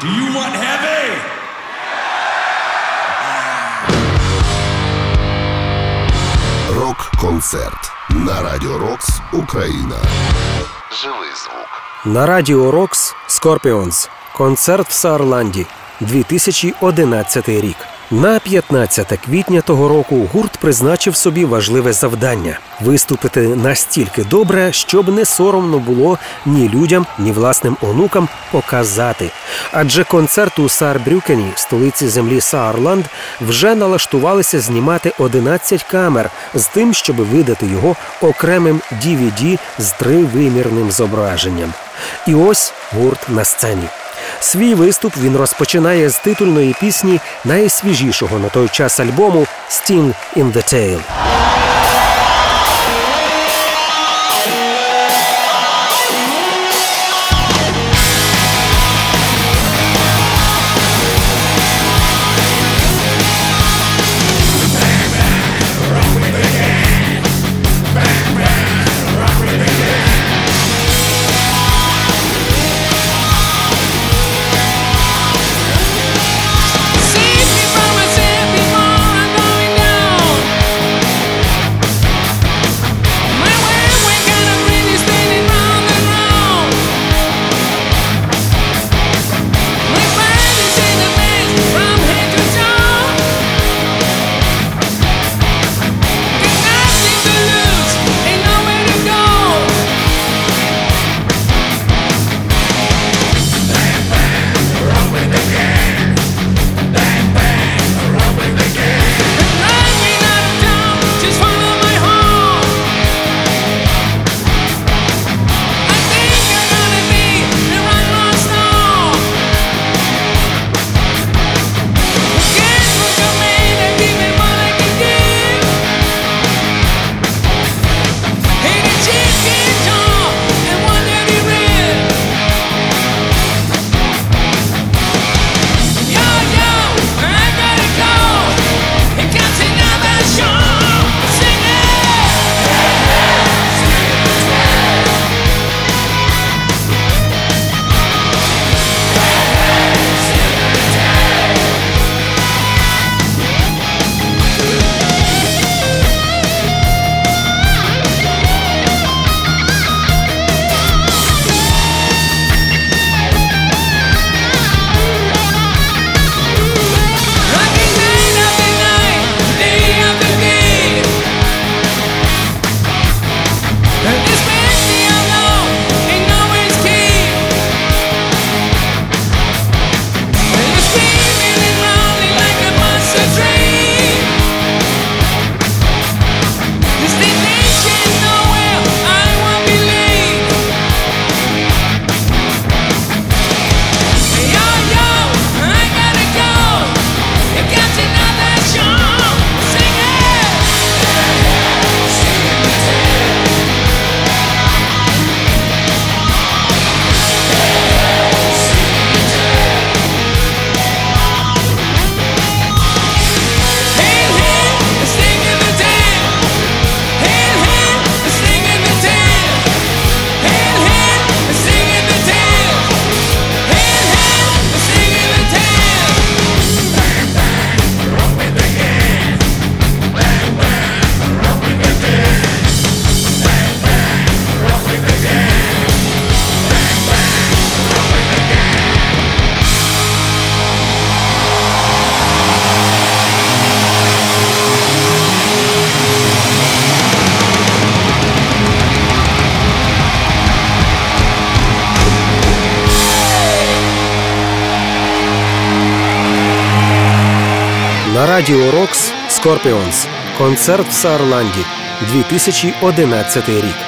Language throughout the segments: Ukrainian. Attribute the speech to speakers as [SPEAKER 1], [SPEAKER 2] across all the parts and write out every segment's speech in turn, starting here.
[SPEAKER 1] Do you want heavy?
[SPEAKER 2] Рок-концерт на Радіо Рокс Україна. Живий звук.
[SPEAKER 3] На радіо Рокс Скорпіонс. Концерт в Саарланді. 2011 рік. На 15 квітня того року гурт призначив собі важливе завдання виступити настільки добре, щоб не соромно було ні людям, ні власним онукам показати. Адже концерт у Саарбрюкені, столиці землі Саарланд, вже налаштувалися знімати 11 камер з тим, щоб видати його окремим DVD з тривимірним зображенням. І ось гурт на сцені. Свій виступ він розпочинає з титульної пісні найсвіжішого на той час альбому «Sting in the Tail». Радіо Рокс Скорпіонс. Концерт в Саарланді. 2011 рік.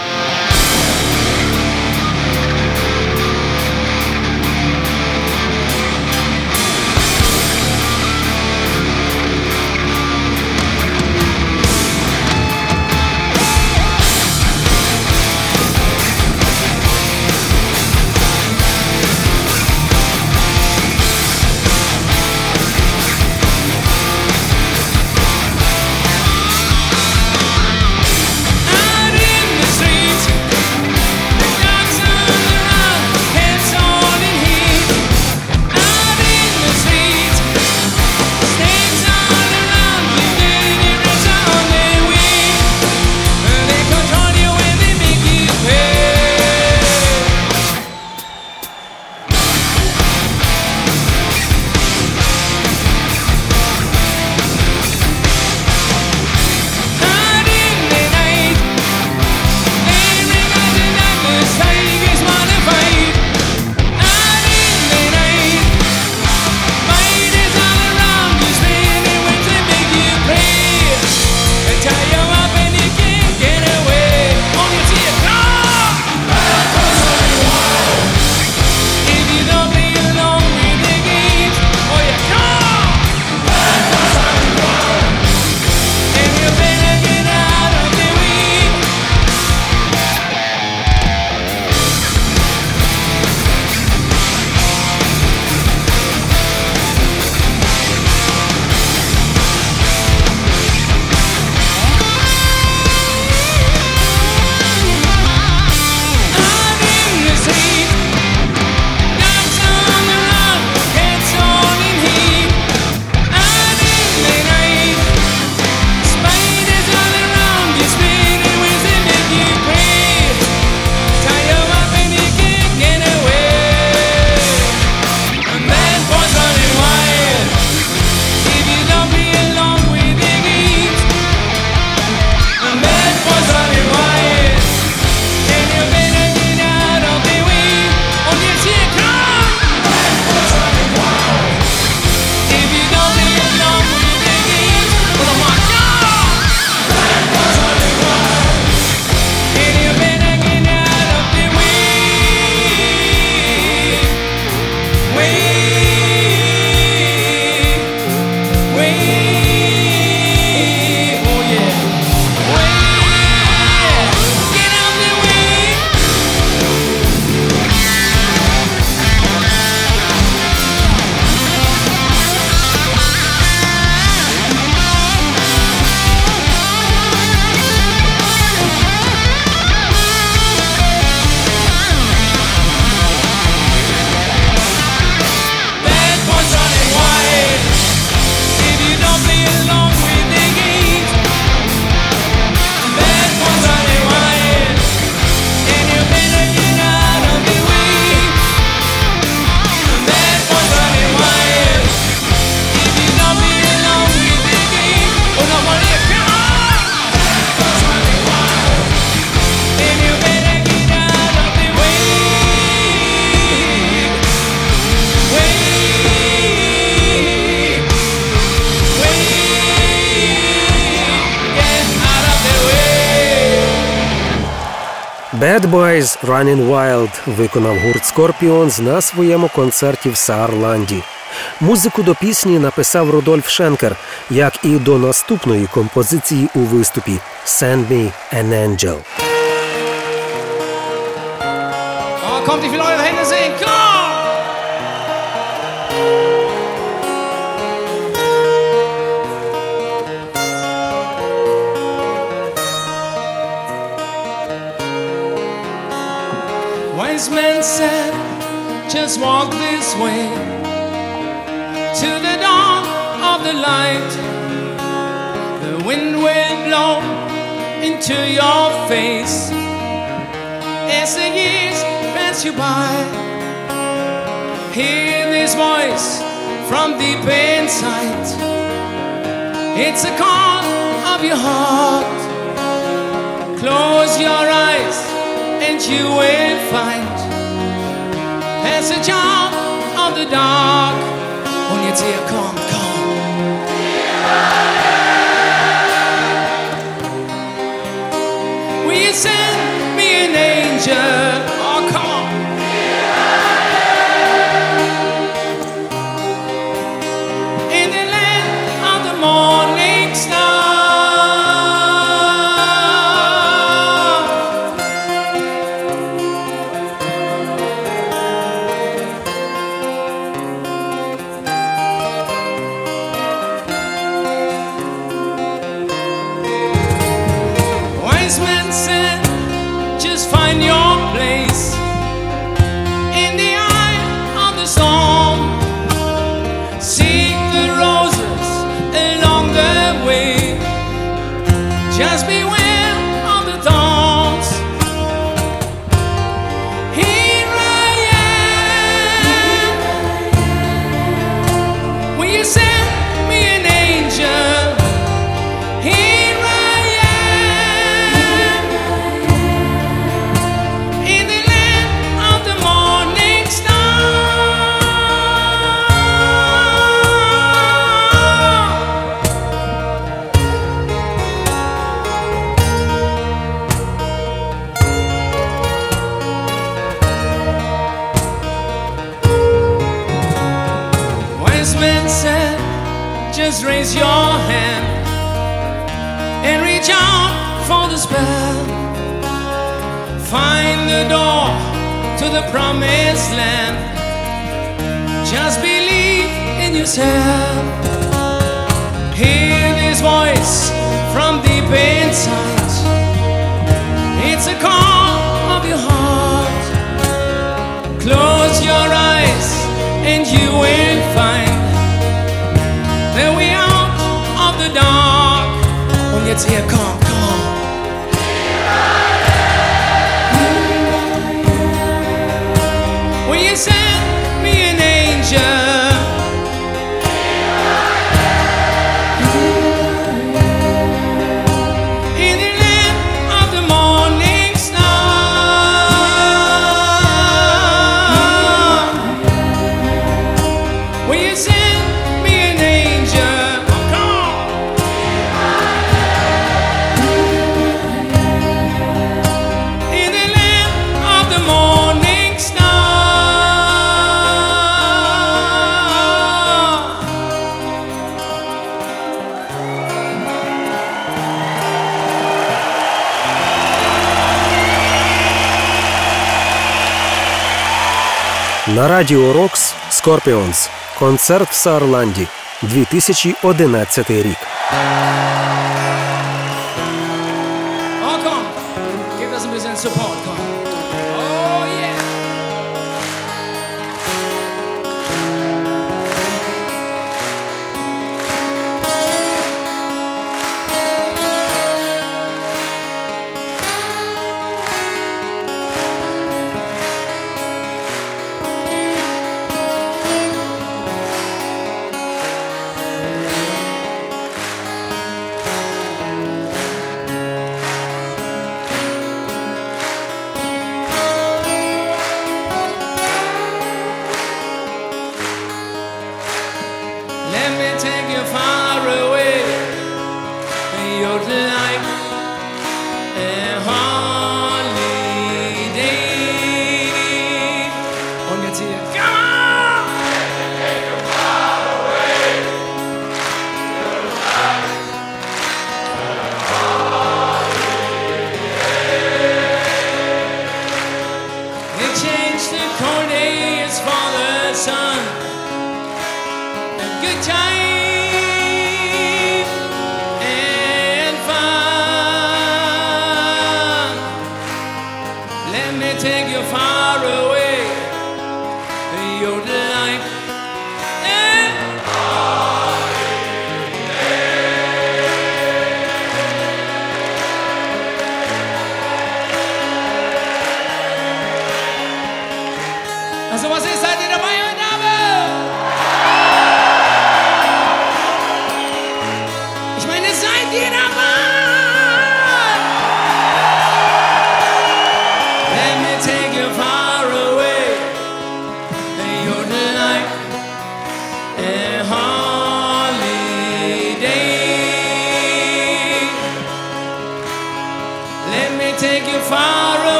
[SPEAKER 4] Running Wild виконав гурт Scorpions на своєму концерті в Саарланді. Музику до пісні написав Рудольф Шенкер, як і до наступної композиції у виступі «Send me an angel».
[SPEAKER 3] Oh, kommt, die Leute Hände sehen. Said, just walk this way to the dawn of the light. The wind will blow into your face as the years pass you by. Hear this voice from deep inside. It's a call of your heart. Close your eyes and you will find a charm of the dark. Und jetzt hier kommt, komm. Will you send me an angel? jetzt herkommt.
[SPEAKER 4] На радіо Рокс Скорпіонс. Концерт в Саарланді. 2011 рік.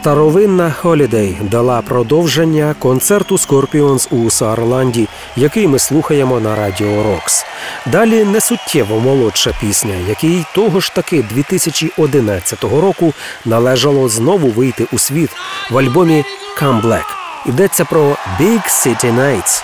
[SPEAKER 4] Старовинна Холідей дала продовження концерту Scorpions у Саарланді, який ми слухаємо на Радіо Рокс. Далі несуттєво молодша пісня, який того ж таки 2011 року належало знову вийти у світ в альбомі «Come Black». Йдеться про «Big City Nights».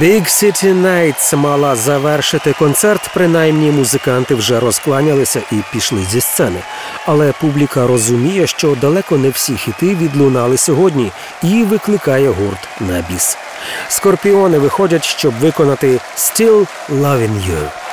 [SPEAKER 4] Big City Nights мала завершити концерт. Принаймні музиканти вже розкланялися і пішли зі сцени. Але публіка розуміє, що далеко не всі хіти відлунали сьогодні, і викликає гурт на біс. Скорпіони виходять, щоб виконати «Still Loving You».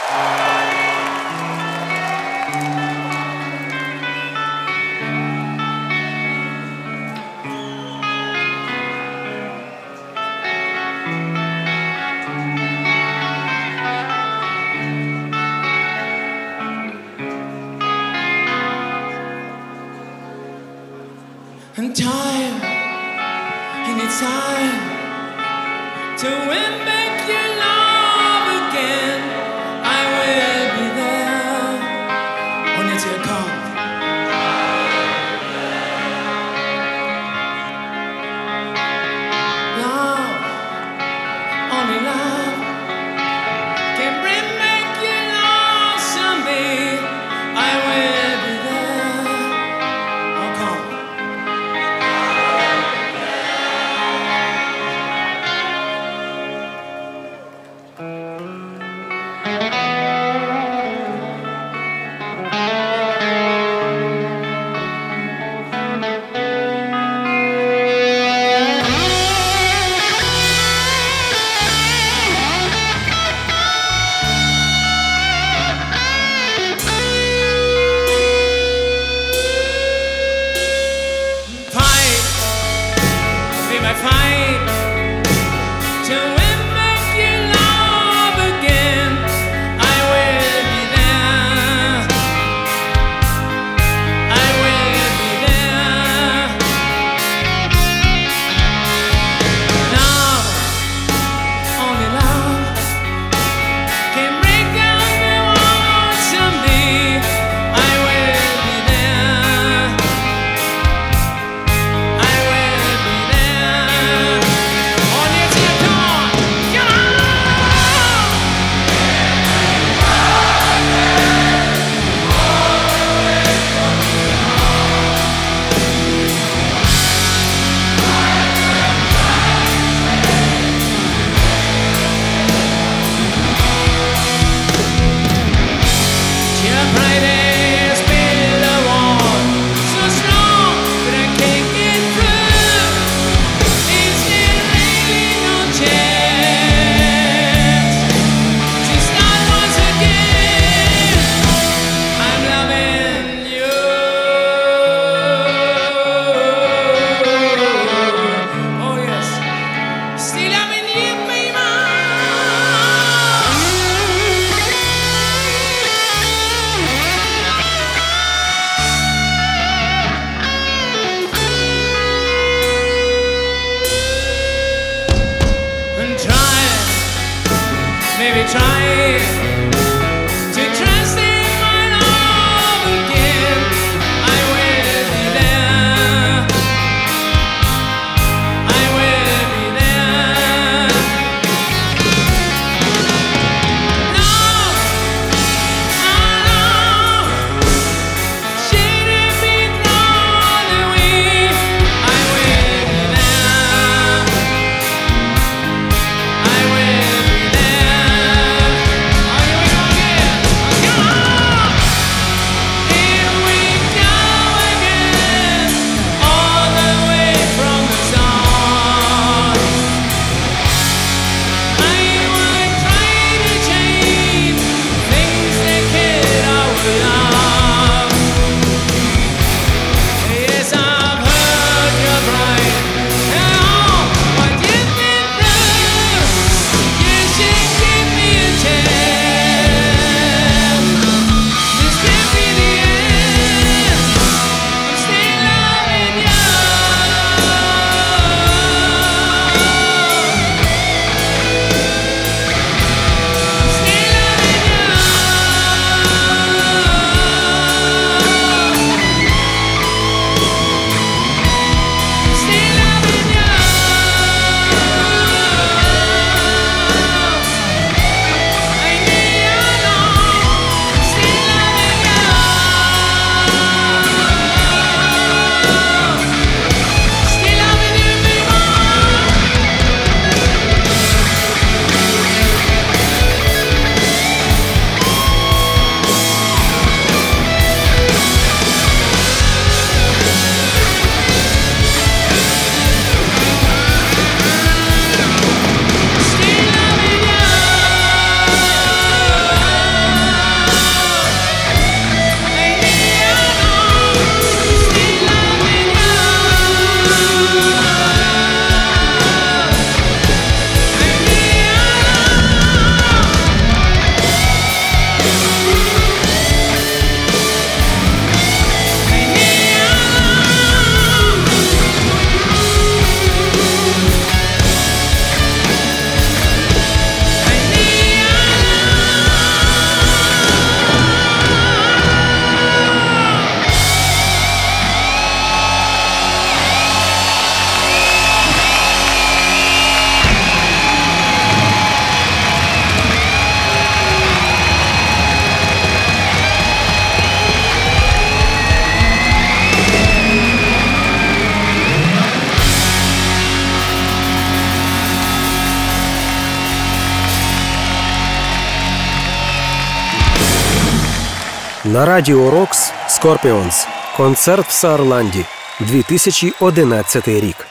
[SPEAKER 4] На радіо Рокс Скорпіонс. Концерт в Саарланді 2011 рік.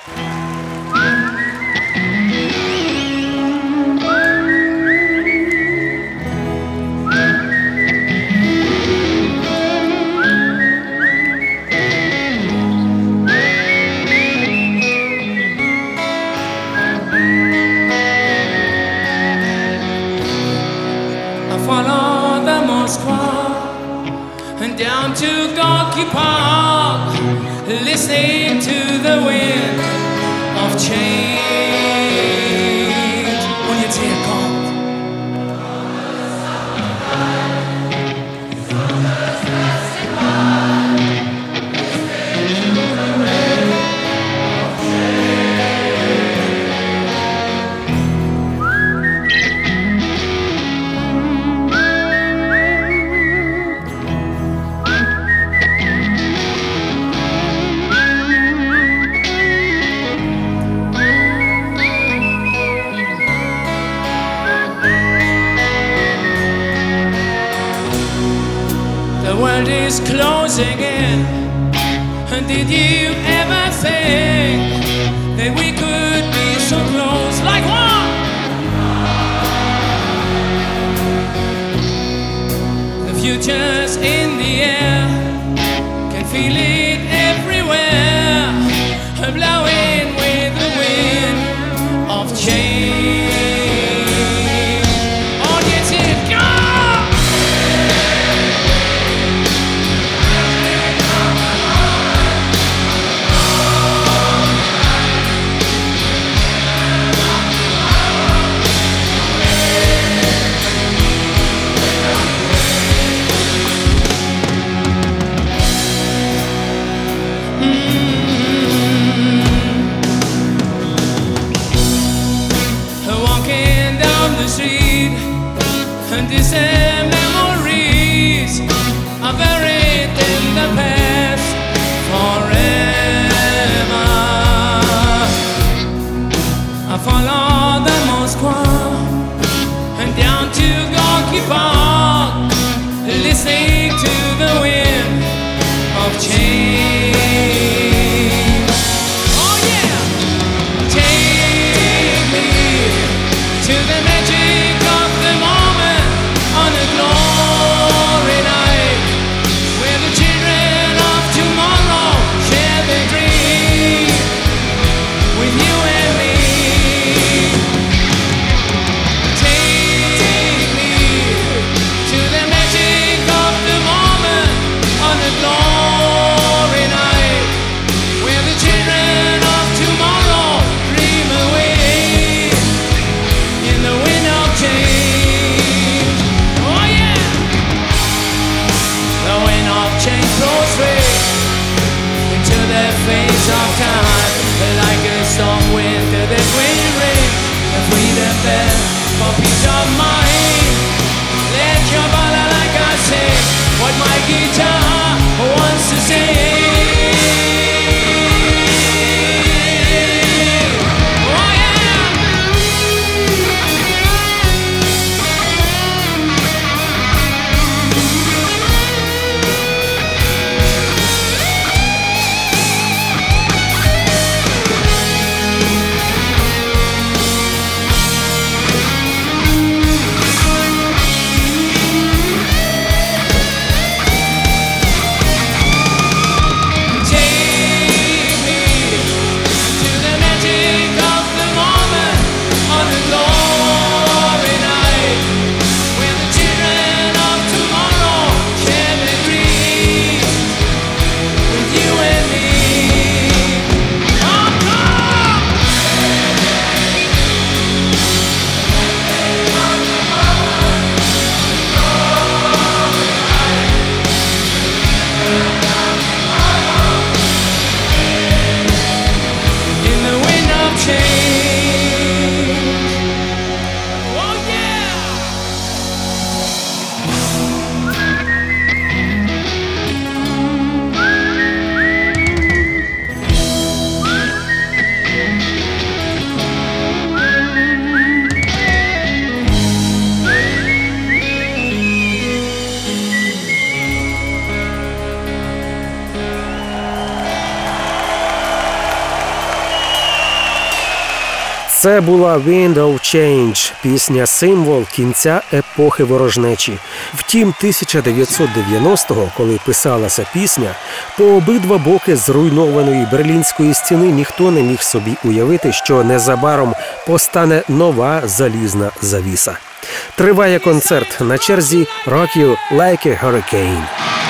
[SPEAKER 3] feeling.
[SPEAKER 4] Це була Wind of Change, пісня символ кінця епохи ворожнечі. Втім, 1990-го, коли писалася пісня, по обидва боки зруйнованої берлінської стіни ніхто не міг собі уявити, що незабаром постане нова залізна завіса. Триває концерт на черзі «Rock You Like a Hurricane».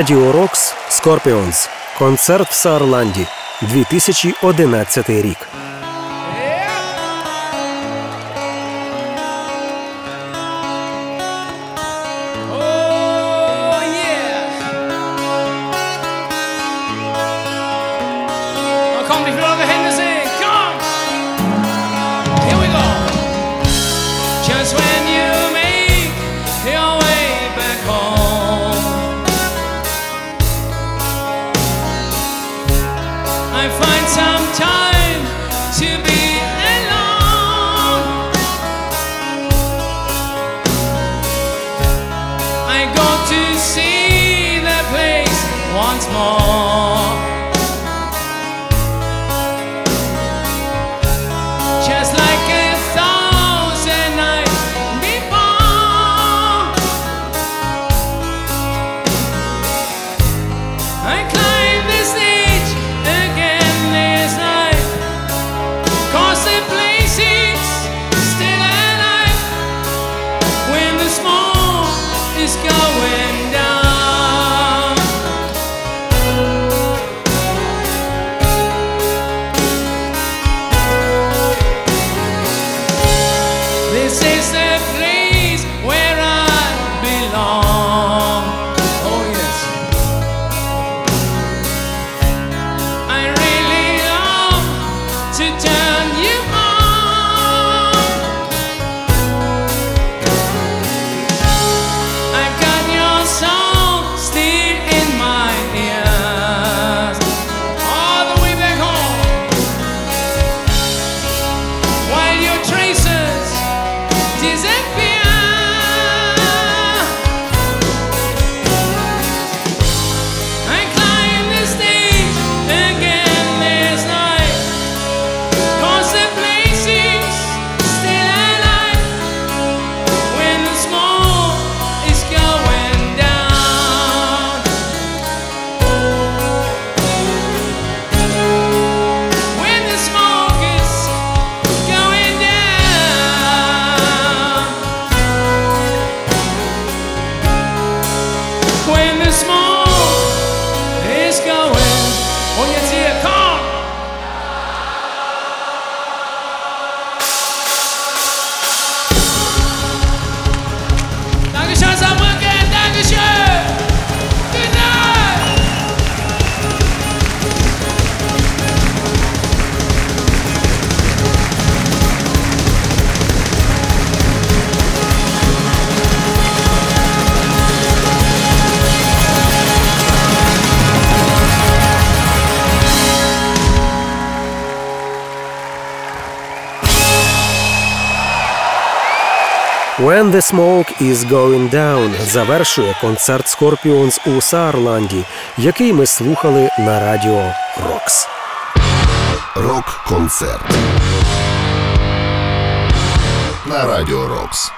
[SPEAKER 3] Радіо Рокс Скорпіонс. Концерт в Саарланді 2011 рік. Smoke Is Going Down» завершує концерт Scorpions у Саарланді, який ми слухали на радіо Рокс.
[SPEAKER 2] Рок-концерт. На радіо Рокс.